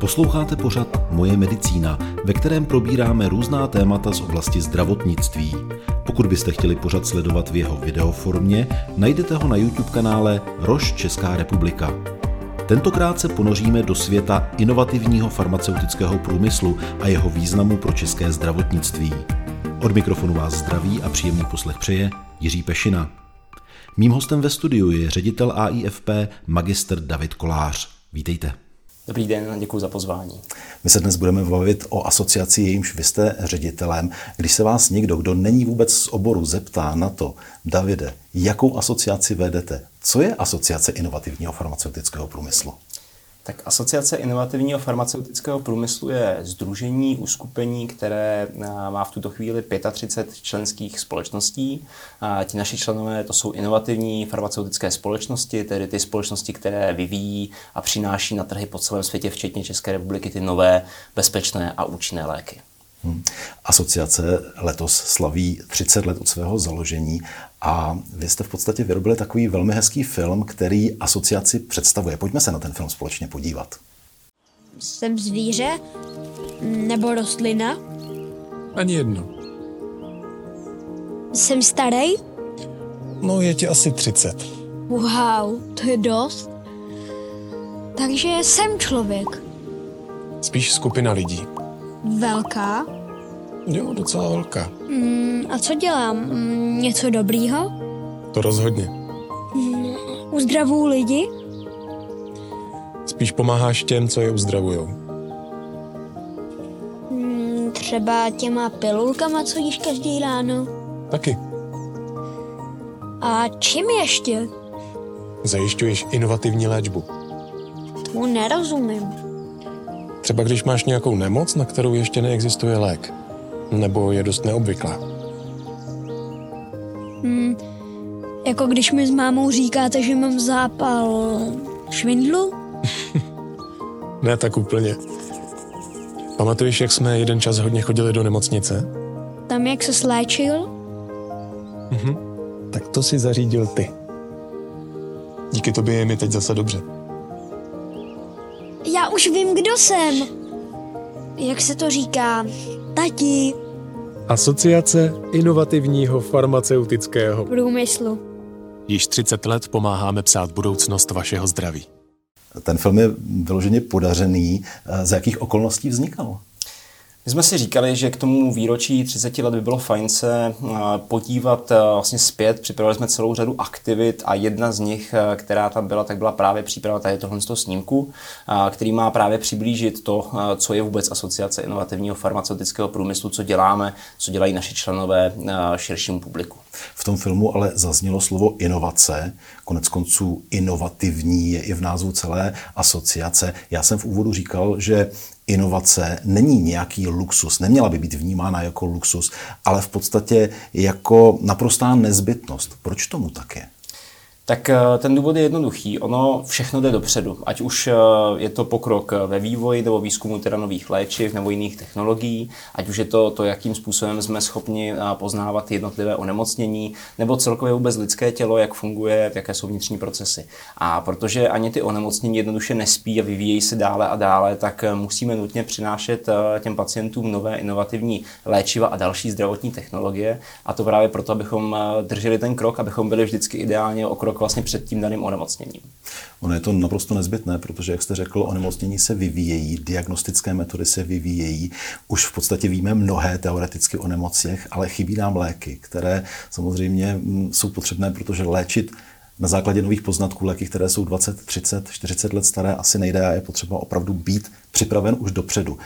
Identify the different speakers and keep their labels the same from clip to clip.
Speaker 1: Posloucháte pořad Moje medicína, ve kterém probíráme různá témata z oblasti zdravotnictví. Pokud byste chtěli pořad sledovat v jeho videoformě, najdete ho na YouTube kanále Roš Česká republika. Tentokrát se ponoříme do světa inovativního farmaceutického průmyslu a jeho významu pro české zdravotnictví. Od mikrofonu vás zdraví a příjemný poslech přeje Jiří Pešina. Mým hostem ve studiu je ředitel AIFP magister David Kolář. Vítejte.
Speaker 2: Dobrý den a děkuji za pozvání.
Speaker 1: My se dnes budeme bavit o asociaci, jejímž vy jste ředitelem. Když se vás někdo, kdo není vůbec z oboru, zeptá na to, Davide, jakou asociaci vedete? Co je asociace inovativního farmaceutického průmyslu?
Speaker 2: Tak Asociace inovativního farmaceutického průmyslu je združení, uskupení, které eh, má v tuto chvíli 35 členských společností. A ti naši členové to jsou inovativní farmaceutické společnosti, tedy ty společnosti, které vyvíjí a přináší na trhy po celém světě, včetně České republiky, ty nové, bezpečné a účinné léky.
Speaker 1: Hmm. Asociace letos slaví 30 let od svého založení a vy jste v podstatě vyrobili takový velmi hezký film, který asociaci představuje. Pojďme se na ten film společně podívat.
Speaker 3: Jsem zvíře nebo rostlina?
Speaker 4: Ani jedno.
Speaker 3: Jsem starý?
Speaker 4: No, je ti asi 30.
Speaker 3: Wow, to je dost. Takže jsem člověk.
Speaker 4: Spíš skupina lidí.
Speaker 3: Velká?
Speaker 4: Jo, docela velká.
Speaker 3: Mm, a co dělám? Mm, něco dobrýho?
Speaker 4: To rozhodně.
Speaker 3: Mm, uzdravuju lidi?
Speaker 4: Spíš pomáháš těm, co je uzdravujou.
Speaker 3: Mm, třeba těma pilulkama, co jíš každý ráno?
Speaker 4: Taky.
Speaker 3: A čím ještě?
Speaker 4: Zajišťuješ inovativní léčbu.
Speaker 3: Tomu nerozumím.
Speaker 4: Třeba když máš nějakou nemoc, na kterou ještě neexistuje lék. Nebo je dost neobvyklá.
Speaker 3: Hmm, jako když mi s mámou říkáte, že mám zápal švindlu?
Speaker 4: ne tak úplně. Pamatuješ, jak jsme jeden čas hodně chodili do nemocnice?
Speaker 3: Tam, jak se sléčil?
Speaker 4: Mhm. Tak to si zařídil ty. Díky tobě je mi teď zase dobře.
Speaker 3: Já už vím, kdo jsem. Jak se to říká? Tati.
Speaker 4: Asociace inovativního farmaceutického
Speaker 3: průmyslu.
Speaker 4: Již 30 let pomáháme psát budoucnost vašeho zdraví.
Speaker 1: Ten film je vyloženě podařený. Z jakých okolností vznikal?
Speaker 2: My jsme si říkali, že k tomu výročí 30 let by bylo fajn se eh, podívat eh, vlastně zpět. Připravili jsme celou řadu aktivit a jedna z nich, eh, která tam byla, tak byla právě příprava tady tohle z toho snímku, který má právě přiblížit to, co je vůbec Asociace inovativního farmaceutického průmyslu, co děláme, co dělají naši členové širšímu publiku.
Speaker 1: V tom filmu ale zaznělo slovo inovace, konec konců inovativní je i v názvu celé asociace. Já jsem v úvodu říkal, že inovace není nějaký luxus, neměla by být vnímána jako luxus, ale v podstatě jako naprostá nezbytnost. Proč tomu tak je?
Speaker 2: Tak eh, ten důvod je jednoduchý. Ono všechno jde dopředu. Ať už eh, je to pokrok ve vývoji nebo výzkumu teda nových léčiv nebo jiných technologií, ať už je to to, jakým způsobem jsme schopni eh, poznávat jednotlivé onemocnění, nebo celkově vůbec lidské tělo, jak funguje, jaké jsou vnitřní procesy. A protože ani ty onemocnění jednoduše nespí a vyvíjejí se dále a dále, tak musíme nutně přinášet těm pacientům nové inovativní léčiva a další zdravotní technologie. A to právě proto, abychom drželi ten krok, abychom byli vždycky ideálně o krok krok vlastně před tím daným onemocněním.
Speaker 1: Ono je to naprosto nezbytné, protože, jak jste řekl, onemocnění se vyvíjejí, diagnostické metody se vyvíjejí. Už v podstatě víme mnohé teoreticky o nemocích, ale chybí nám léky, které samozřejmě mm, jsou potřebné, protože léčit na základě nových poznatků léky, které jsou 20, 30, 40 let staré, asi nejde a je potřeba opravdu být připraven už dopředu.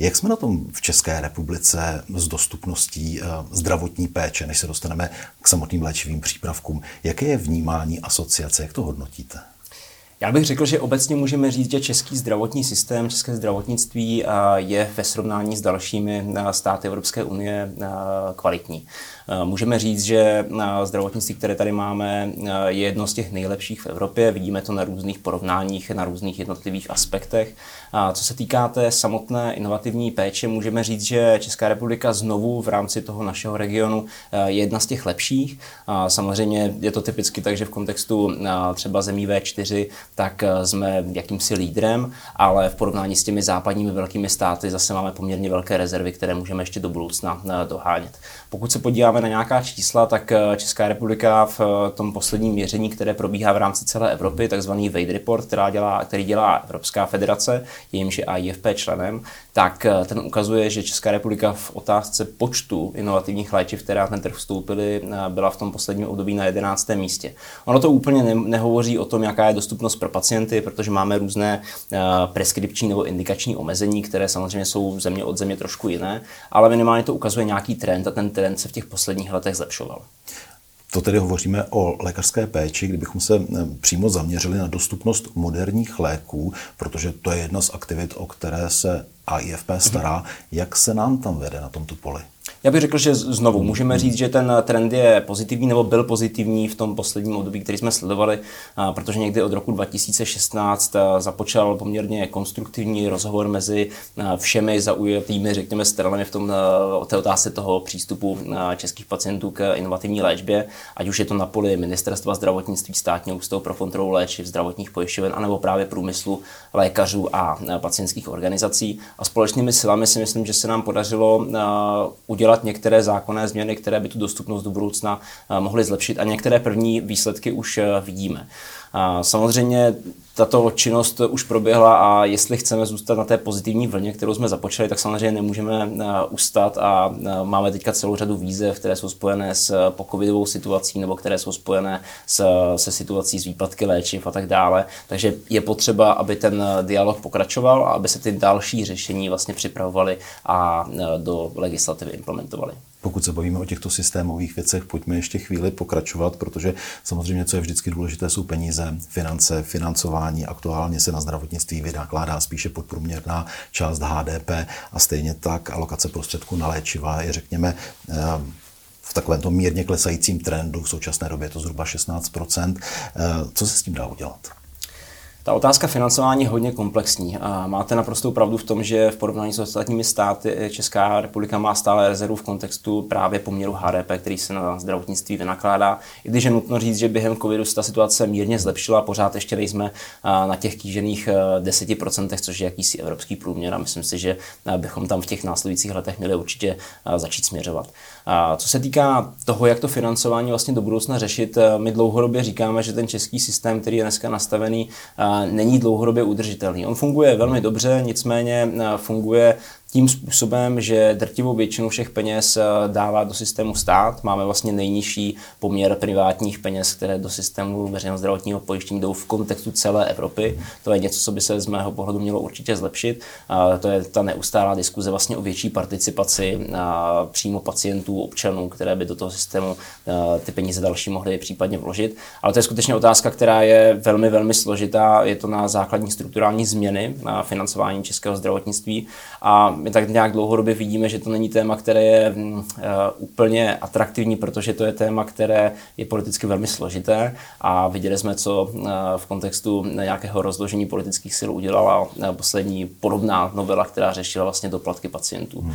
Speaker 1: Jak jsme na tom v České republice s dostupností eh, zdravotní péče, než se dostaneme k samotným léčivým přípravkům? Jaké je vnímání asociace? Jak to hodnotíte?
Speaker 2: Já bych řekl, že obecně můžeme říct, že český zdravotní systém, české zdravotnictví eh, je ve srovnání s dalšími eh, státy Evropské unie kvalitní. Můžeme říct, že zdravotnictví, které tady máme, je jedno z těch nejlepších v Evropě. Vidíme to na různých porovnáních, na různých jednotlivých aspektech. Co se týká té samotné inovativní péče, můžeme říct, že Česká republika znovu v rámci toho našeho regionu je jedna z těch lepších. Samozřejmě je to typicky tak, že v kontextu třeba zemí V4, tak jsme jakýmsi lídrem, ale v porovnání s těmi západními velkými státy zase máme poměrně velké rezervy, které můžeme ještě do budoucna dohánět. Pokud se podíváme na nějaká čísla, tak Česká republika v tom posledním měření, které probíhá v rámci celé Evropy, takzvaný Wade Report, která dělá, který dělá Evropská federace, jejímž je AIFP členem, tak ten ukazuje, že Česká republika v otázce počtu inovativních léčiv, která na ten trh vstoupily, byla v tom posledním období na 11. místě. Ono to úplně ne, nehovoří o tom, jaká je dostupnost pro pacienty, protože máme různé preskripční nebo indikační omezení, které samozřejmě jsou země od země trošku jiné, ale minimálně to ukazuje nějaký trend a ten trend se v těch posledních letech zlepšoval.
Speaker 1: To tedy hovoříme o lékařské péči, kdybychom se přímo zaměřili na dostupnost moderních léků, protože to je jedna z aktivit, o které se AIFP stará. Jak se nám tam vede na tomto poli?
Speaker 2: Já bych řekl, že znovu můžeme říct, že ten trend je pozitivní nebo byl pozitivní v tom posledním období, který jsme sledovali, protože někdy od roku 2016 započal poměrně konstruktivní rozhovor mezi všemi zaujatými, řekněme, stranami v tom, té otázce toho přístupu českých pacientů k inovativní léčbě, ať už je to na poli Ministerstva zdravotnictví, státního ústavu pro kontrolu léčiv, zdravotních pojišťoven, anebo právě průmyslu lékařů a pacientských organizací. A společnými silami si myslím, že se nám podařilo udělat udělat některé zákonné změny, které by tu dostupnost do budoucna eh, mohly zlepšit. A některé první výsledky už eh, vidíme. Samozřejmě tato činnost už proběhla a jestli chceme zůstat na té pozitivní vlně, kterou jsme započali, tak samozřejmě nemůžeme eh, ustat a máme teďka celou řadu výzev, které jsou spojené s pocovidovou situací nebo které jsou spojené s, se situací z výpadky léčiv a tak dále. Takže je potřeba, aby ten dialog pokračoval a aby se ty další řešení vlastně připravovaly a do legislativy implementovaly.
Speaker 1: Pokud se bavíme o těchto systémových věcech, pojďme ještě chvíli pokračovat, protože samozřejmě, co je vždycky důležité, jsou peníze, finance, financování. Aktuálně se na zdravotnictví vynakládá spíše podprůměrná část HDP a stejně tak alokace prostředků na léčiva je, řekněme, eh, v takovémto mírně klesajícím trendu. V současné době je to zhruba 16 eh, Co se s tím dá udělat?
Speaker 2: Ta otázka financování je hodně komplexní a máte naprostou pravdu v tom, že v porovnání s ostatními státy Česká republika má stále rezervu v kontextu právě poměru HDP, který se na zdravotnictví vynakládá. I když je nutno říct, že během covidu se ta situace mírně zlepšila, pořád ještě nejsme na těch kýžených 10%, což je jakýsi evropský průměr a myslím si, že bychom tam v těch následujících letech měli určitě začít směřovat. Co se týká toho, jak to financování vlastně do budoucna řešit, my dlouhodobě říkáme, že ten český systém, který je dneska nastavený, není dlouhodobě udržitelný. On funguje velmi dobře, nicméně funguje tím způsobem, že drtivou většinu všech peněz eh, dává do systému stát. Máme vlastně nejnižší poměr privátních peněz, které do systému veřejného zdravotního pojištění jdou v kontextu celé Evropy. To je něco, co by se z mého pohledu mělo určitě zlepšit. To je ta neustálá diskuze vlastně o větší participaci přímo pacientů, občanů, které by do toho systému eh, ty peníze další mohly případně vložit. Ale to je skutečně otázka, která je velmi, velmi složitá. Je to na základní strukturální změny na financování českého zdravotnictví. A my tak nějak dlouhodobě vidíme, že to není téma, které je uh, úplně atraktivní, protože to je téma, které je politicky velmi složité a viděli jsme, co uh, v kontextu nějakého rozložení politických sil udělala uh, poslední podobná novela, která řešila vlastně doplatky pacientů. Hmm.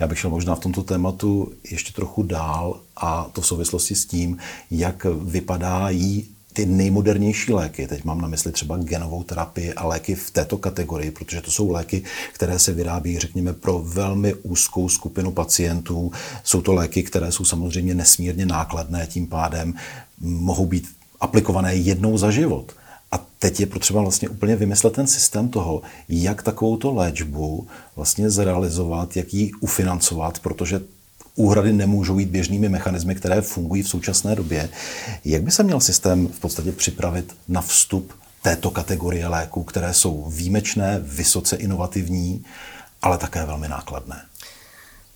Speaker 1: Já bych šel možná v tomto tématu ještě trochu dál a to v souvislosti s tím, jak vypadají ty nejmodernější léky, teď mám na mysli třeba genovou terapii a léky v této kategorii, protože to jsou léky, které se vyrábí, řekněme, pro velmi úzkou skupinu pacientů. Jsou to léky, které jsou samozřejmě nesmírně nákladné, tím pádem mohou být aplikované jednou za život. A teď je potřeba vlastně úplně vymyslet ten systém toho, jak takovouto léčbu vlastně zrealizovat, jak ji ufinancovat, protože úhrady nemůžou jít běžnými mechanismy, které fungují v současné době. Jak by se měl systém v podstatě připravit na vstup této kategorie léků, které jsou výjimečné, vysoce inovativní, ale také velmi nákladné?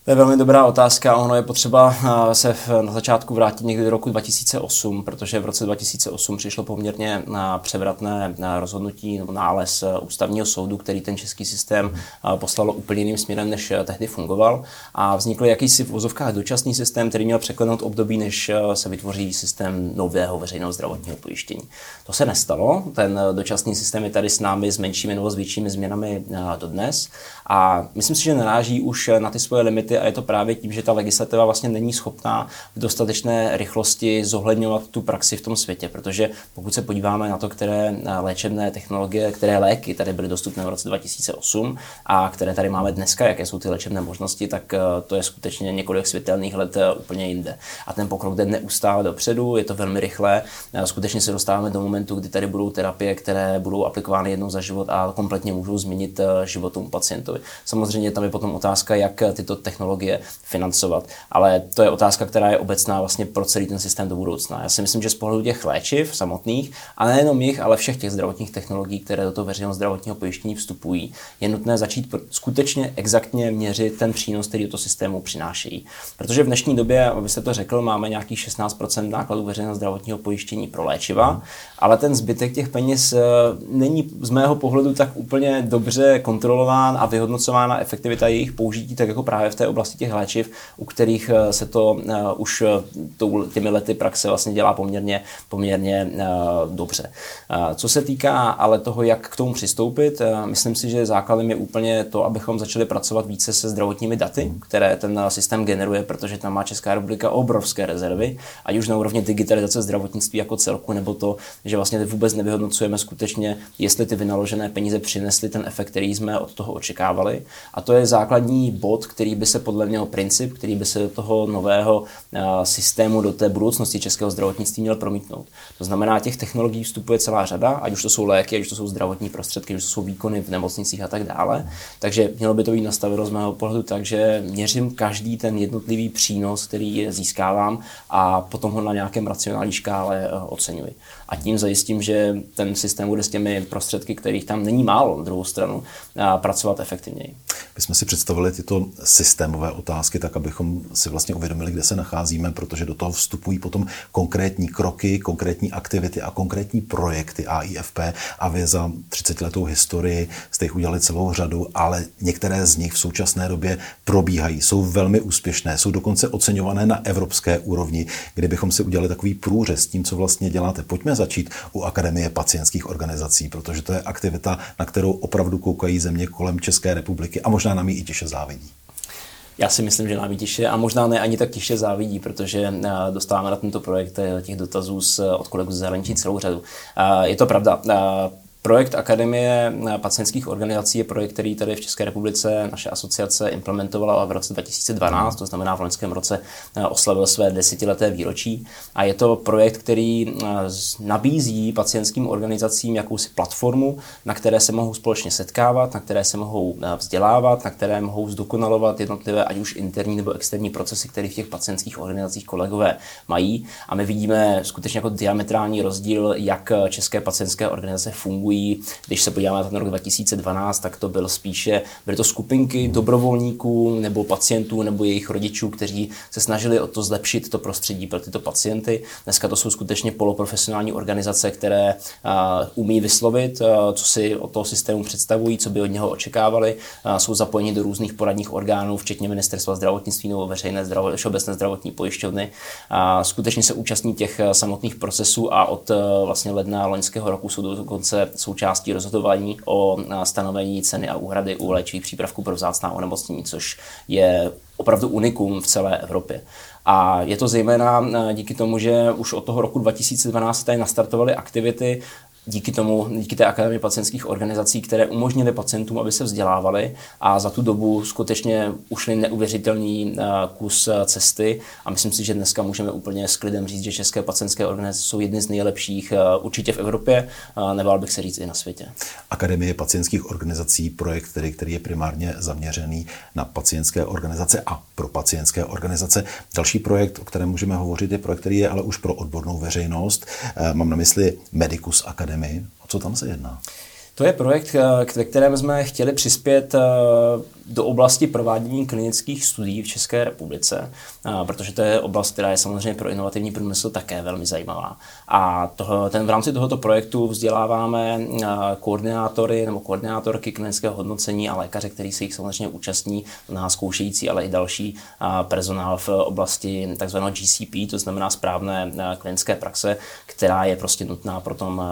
Speaker 2: To je velmi dobrá otázka. Ono je potřeba eh, se na začátku vrátit někdy do roku 2008, protože v roce 2008 přišlo poměrně na převratné rozhodnutí nebo nález eh, ústavního soudu, který ten český systém eh, poslal úplně jiným směrem, než tehdy fungoval. A vznikl jakýsi v vozovkách dočasný systém, který měl překlenout období, než se vytvoří systém nového veřejného zdravotního pojištění. To se nestalo. Ten dočasný systém je tady s námi s menšími nebo s většími změnami dodnes. A myslím si, že naráží už na ty svoje limity pacienty a je to právě tím, že ta legislativa vlastně není schopná v dostatečné rychlosti zohledňovat tu praxi v tom světě, protože pokud se podíváme na to, které léčebné technologie, které léky tady byly dostupné v roce 2008 a které tady máme dneska, jaké jsou ty léčebné možnosti, tak to je skutečně několik světelných let úplně jinde. A ten pokrok jde neustále dopředu, je to velmi rychlé. Skutečně se dostáváme do momentu, kdy tady budou terapie, které budou aplikovány jednou za život a kompletně můžou změnit eh, život tomu pacientovi. Samozřejmě tam je potom otázka, jak tyto technologie financovat, ale to je otázka, která je obecná vlastně pro celý ten systém do budoucna. Já si myslím, že z pohledu těch léčiv samotných, a nejenom jich, ale všech těch zdravotních technologií, které do toho veřejného zdravotního pojištění vstupují, je nutné začít skutečně exaktně měřit ten přínos, který do toho systému přinášejí. Protože v dnešní době, abyste to řekl, máme nějakých 16% nákladů veřejného zdravotního pojištění pro léčiva, ale ten zbytek těch peněz eh, není z mého pohledu tak úplně dobře kontrolován a vyhodnocována efektivita jejich použití, tak jako právě v té oblasti těch léčiv, u kterých eh, se to uh, už těmi lety praxe vlastně dělá poměrně, poměrně dobře. Co se týká ale toho, jak k tomu přistoupit, myslím si, že základem je úplně to, abychom začali pracovat více se zdravotními daty, které ten systém generuje, protože tam má Česká republika obrovské rezervy, ať už na úrovni digitalizace zdravotnictví jako celku, nebo to, že vlastně vůbec nevyhodnocujeme skutečně, jestli ty vynaložené peníze přinesly ten efekt, který jsme od toho očekávali. A to je základní bod, který by se podle něho princip, který by se do toho nového systému, do té budoucnosti českého zdravotnictví měl promítnout. To znamená, těch technologií vstupuje celá řada, ať už to jsou léky, ať už to jsou zdravotní prostředky, ať už to jsou výkony v nemocnicích a tak dále. Takže mělo by to být nastaveno z mého pohledu tak, že měřím každý ten jednotlivý přínos, který získávám a potom ho na nějakém racionální škále eh, oceňuji a tím zajistím, že ten systém bude s těmi prostředky, kterých tam není málo na druhou stranu, pracovat efektivněji.
Speaker 1: My jsme si představili tyto systémové otázky tak, abychom si vlastně uvědomili, kde se nacházíme, protože do toho vstupují potom konkrétní kroky, konkrétní aktivity a konkrétní projekty AIFP a vy za 30 letou historii jste jich udělali celou řadu, ale některé z nich v současné době probíhají, jsou velmi úspěšné, jsou dokonce oceňované na evropské úrovni, kdybychom si udělali takový průřez tím, co vlastně děláte. Pojďme začít u Akademie pacientských organizací, protože to je aktivita, na kterou opravdu koukají země kolem České republiky a možná nám ji i tiše závidí.
Speaker 2: Já si myslím, že nám tiše a možná ne ani tak tiše závidí, protože eh, dostáváme na tento projekt eh, těch dotazů od kolegů z zahraničí celou řadu. Eh, je to pravda. Projekt Akademie pacientských organizací je projekt, který tady v České republice naše asociace implementovala v roce 2012, to znamená v loňském roce eh, oslavil své desetileté výročí. A je to projekt, který eh, nabízí pacientským organizacím jakousi platformu, na které se mohou společně setkávat, na které se mohou eh, vzdělávat, na které mohou zdokonalovat jednotlivé, ať už interní nebo externí procesy, které v těch pacientských organizacích kolegové mají. A my vidíme skutečně jako diametrální rozdíl, jak české pacientské organizace fungují fungují. Když se podíváme na ten rok 2012, tak to byl spíše, byly to skupinky dobrovolníků nebo pacientů nebo jejich rodičů, kteří se snažili o to zlepšit to prostředí pro tyto pacienty. Dneska to jsou skutečně poloprofesionální organizace, které uh, umí vyslovit, uh, co si od toho systému představují, co by od něho očekávali. Uh, jsou zapojeni do různých poradních orgánů, včetně ministerstva zdravotnictví nebo veřejné zdravot, všeobecné zdravotní pojišťovny. Uh, skutečně se účastní těch samotných procesů a od uh, vlastně ledna loňského roku jsou dokonce součástí rozhodování o stanovení ceny a úhrady u léčivých přípravků pro vzácná onemocnění, což je opravdu unikum v celé Evropě. A je to zejména díky tomu, že už od toho roku 2012 tady nastartovaly aktivity díky tomu, díky té akademii pacientských organizací, které umožnily pacientům, aby se vzdělávali a za tu dobu skutečně ušli neuvěřitelný eh, kus eh, cesty a myslím si, že dneska můžeme úplně s klidem říct, že české pacientské organizace jsou jedny z nejlepších eh, určitě v Evropě, nebál bych se říct i na světě.
Speaker 1: Akademie pacientských organizací, projekt, který, který je primárně zaměřený na pacientské organizace a pro pacientské organizace. Další projekt, o kterém můžeme hovořit, je projekt, který je ale už pro odbornou veřejnost. Mám na mysli Medicus Academy Academy. O co tam se jedná?
Speaker 2: To je projekt, eh, ve kterém jsme chtěli přispět eh, do oblasti provádění klinických studií v České republice, eh, protože to je oblast, která je samozřejmě pro inovativní průmysl také velmi zajímavá. A toho, ten, v rámci tohoto projektu vzděláváme koordinátory nebo koordinátorky klinického hodnocení a lékaře, kteří se jich samozřejmě účastní, na zkoušející, ale i další personál v oblasti tzv. GCP, to znamená správné klinické praxe, která je prostě nutná pro tom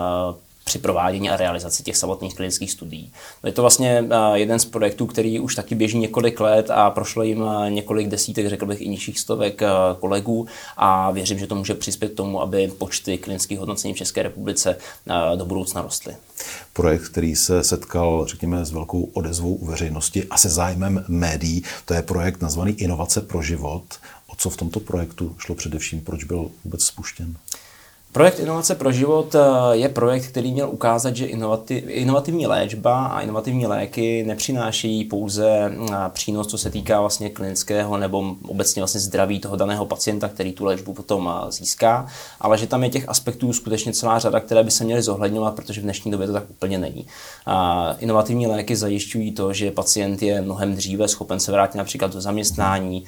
Speaker 2: při provádění a realizaci těch samotných klinických studií. No je to vlastně jeden z projektů, který už taky běží několik let a prošlo jim několik desítek, řekl bych, i nižších stovek kolegů a věřím, že to může přispět tomu, aby počty klinických hodnocení v České republice do budoucna rostly.
Speaker 1: Projekt, který se setkal, řekněme, s velkou odezvou u veřejnosti a se zájmem médií, to je projekt nazvaný Inovace pro život. O co v tomto projektu šlo především? Proč byl vůbec spuštěn?
Speaker 2: Projekt Inovace pro život eh, je projekt, který měl ukázat, že inovativní léčba a inovativní léky nepřinášejí pouze eh, přínos, co se týká vlastně klinického nebo obecně vlastně zdraví toho daného pacienta, který tu léčbu potom eh, získá, ale že tam je těch aspektů skutečně celá řada, které by se měly zohledňovat, protože v dnešní době to tak úplně není. Inovativní léky zajišťují to, že pacient je mnohem dříve schopen se vrátit například do zaměstnání,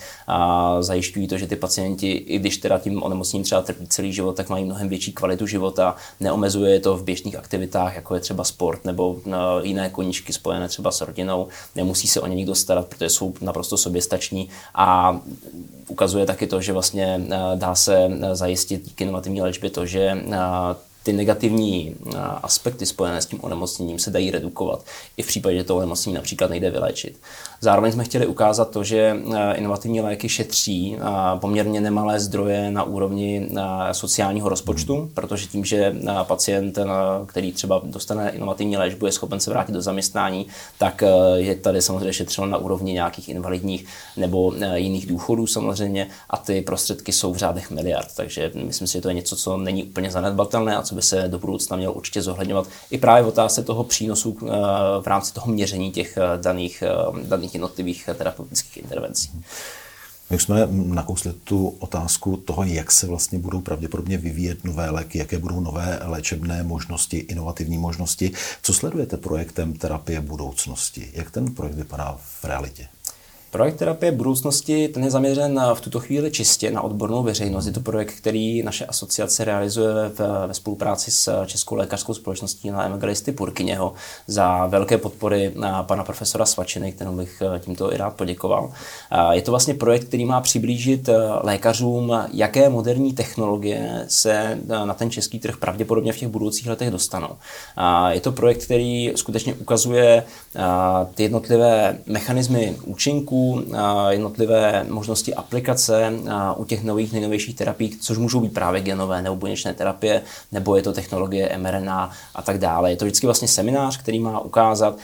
Speaker 2: zajišťují to, že ty pacienti, i když teda tím onemocněním třeba trpí celý život, tak mají mnohem větší kvalitu života, neomezuje to v běžných aktivitách, jako je třeba sport nebo eh, jiné koníčky spojené třeba s rodinou. Nemusí se o ně nikdo starat, protože jsou naprosto soběstační a ukazuje taky to, že vlastně eh, dá se eh, zajistit díky inovativní léčbě to, že ty negativní aspekty spojené s tím onemocněním se dají redukovat i v případě, že to onemocnění například nejde vyléčit. Zároveň jsme chtěli ukázat to, že inovativní léky šetří poměrně nemalé zdroje na úrovni sociálního rozpočtu, protože tím, že pacient, který třeba dostane inovativní léčbu, je schopen se vrátit do zaměstnání, tak je tady samozřejmě šetřeno na úrovni nějakých invalidních nebo jiných důchodů samozřejmě a ty prostředky jsou v řádech miliard. Takže myslím si, že to je něco, co není úplně zanedbatelné a co by se do budoucna mělo určitě zohledňovat i právě v otázce toho přínosu eh, v rámci toho měření těch eh, daných, eh, daných jednotlivých terapeutických intervencí.
Speaker 1: My jsme nakousli tu otázku toho, jak se vlastně budou pravděpodobně vyvíjet nové léky, jaké budou nové léčebné možnosti, inovativní možnosti. Co sledujete projektem terapie budoucnosti? Jak ten projekt vypadá v realitě?
Speaker 2: Projekt terapie budoucnosti ten je zaměřen v tuto chvíli čistě na odbornou veřejnost. Je to projekt, který naše asociace realizuje v, ve spolupráci s Českou lékařskou společností na Evangelisty Purkyněho za velké podpory na pana profesora Svačiny, kterou bych eh, tímto i rád poděkoval. Je to vlastně projekt, který má přiblížit eh, lékařům, jaké moderní technologie se eh, na ten český trh pravděpodobně v těch budoucích letech dostanou. Je to projekt, který skutečně ukazuje ty jednotlivé mechanismy účinků, jednotlivé možnosti aplikace u těch nových, nejnovějších terapií, což můžou být právě genové nebo buněčné terapie, nebo je to technologie mRNA a tak dále. Je to vždycky vlastně seminář, který má ukázat,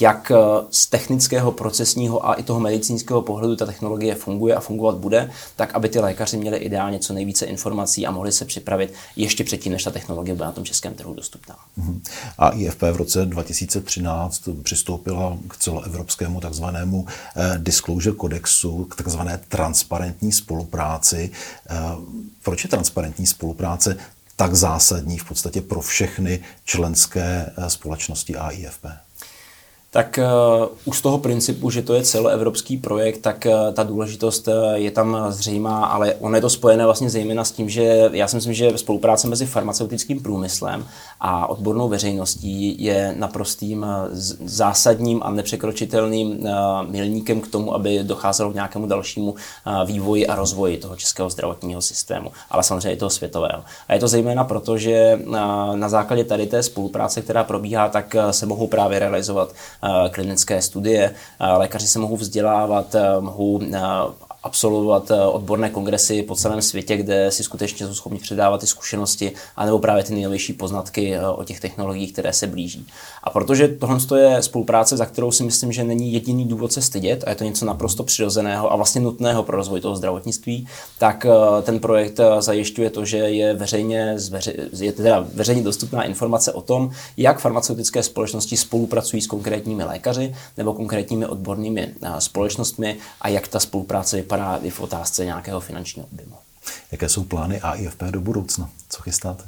Speaker 2: jak z technického, procesního a i toho medicínského pohledu ta technologie funguje a fungovat bude, tak aby ty lékaři měli ideálně co nejvíce informací a mohli se připravit ještě předtím, než ta technologie bude na tom českém trhu dostupná.
Speaker 1: Mhm. A IFP v roce 2013 přistoupila k celoevropskému takzvanému Eh, disclosure kodexu k takzvané transparentní spolupráci. Eh, proč je transparentní spolupráce tak zásadní v podstatě pro všechny členské eh, společnosti AIFP?
Speaker 2: Tak uh, už z toho principu, že to je celoevropský projekt, tak uh, ta důležitost uh, je tam zřejmá, ale ono je to spojené vlastně zejména s tím, že já si myslím, že spolupráce mezi farmaceutickým průmyslem a odbornou veřejností je naprostým zásadním a nepřekročitelným milníkem k tomu, aby docházelo k nějakému dalšímu vývoji a rozvoji toho českého zdravotního systému, ale samozřejmě i toho světového. A je to zejména proto, že na základě tady té spolupráce, která probíhá, tak se mohou právě realizovat klinické studie. Lékaři se mohou vzdělávat, mohou absolvovat eh, odborné kongresy po celém světě, kde si skutečně jsou schopni předávat ty zkušenosti, anebo právě ty nejnovější poznatky eh, o těch technologiích, které se blíží. A protože tohle je spolupráce, za kterou si myslím, že není jediný důvod se stydět, a je to něco naprosto přirozeného a vlastně nutného pro rozvoj toho zdravotnictví, tak eh, ten projekt zajišťuje to, že je veřejně, je teda veřejně dostupná informace o tom, jak farmaceutické společnosti spolupracují s konkrétními lékaři nebo konkrétními odbornými společnostmi a jak ta spolupráce vypadá i v otázce nějakého finančního objemu.
Speaker 1: Jaké jsou plány AIFP do budoucna? Co chystáte?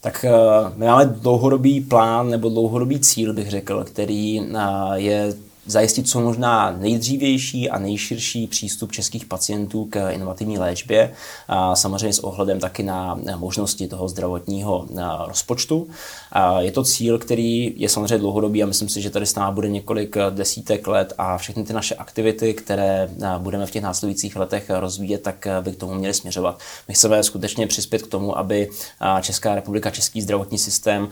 Speaker 2: Tak uh, my máme dlouhodobý plán nebo dlouhodobý cíl, bych řekl, který uh, je zajistit co možná nejdřívější a nejširší přístup českých pacientů k inovativní léčbě, a samozřejmě s ohledem taky na možnosti toho zdravotního rozpočtu. A je to cíl, který je samozřejmě dlouhodobý a myslím si, že tady s námi bude několik desítek let a všechny ty naše aktivity, které budeme v těch následujících letech rozvíjet, tak by k tomu měly směřovat. My chceme skutečně přispět k tomu, aby Česká republika, český zdravotní systém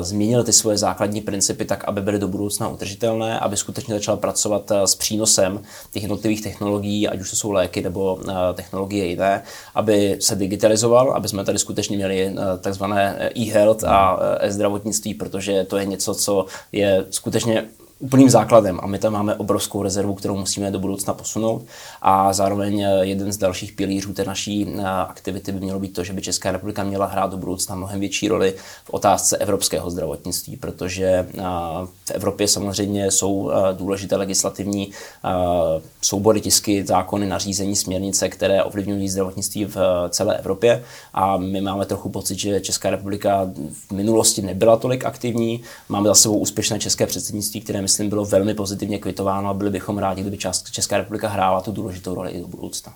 Speaker 2: změnil ty svoje základní principy tak, aby byly do budoucna udržitelné, aby skutečně začal pracovat s přínosem těch jednotlivých technologií, ať už to jsou léky nebo technologie jiné, aby se digitalizoval, aby jsme tady skutečně měli takzvané e-health a e-zdravotnictví, protože to je něco, co je skutečně úplným základem. A my tam máme obrovskou rezervu, kterou musíme do budoucna posunout. A zároveň eh, jeden z dalších pilířů té naší eh, aktivity by mělo být to, že by Česká republika měla hrát do budoucna mnohem větší roli v otázce evropského zdravotnictví, protože eh, v Evropě samozřejmě jsou důležité legislativní soubory tisky, zákony, nařízení, směrnice, které ovlivňují zdravotnictví v celé Evropě. A my máme trochu pocit, že Česká republika v minulosti nebyla tolik aktivní. Máme za sebou úspěšné české předsednictví, které myslím, bylo velmi pozitivně kvitováno a byli bychom rádi, kdyby Česká republika hrála tu důležitou roli i do budoucna.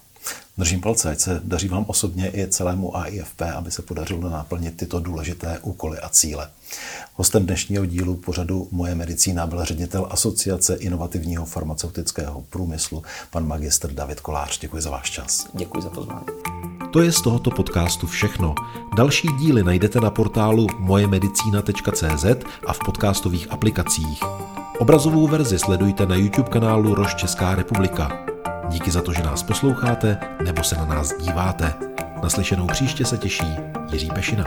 Speaker 1: Držím palce, ať se daří vám osobně i celému AIFP, aby se podařilo naplnit tyto důležité úkoly a cíle. Hostem dnešního dílu pořadu Moje medicína byl ředitel Asociace inovativního farmaceutického průmyslu, pan magistr David Kolář. Děkuji za váš čas.
Speaker 2: Děkuji za pozvání.
Speaker 1: To je z tohoto podcastu všechno. Další díly najdete na portálu mojemedicina.cz a v podcastových aplikacích. Obrazovou verzi sledujte na YouTube kanálu Roš Česká republika. Díky za to, že nás posloucháte nebo se na nás díváte. Naslyšenou příště se těší Jiří Pešina.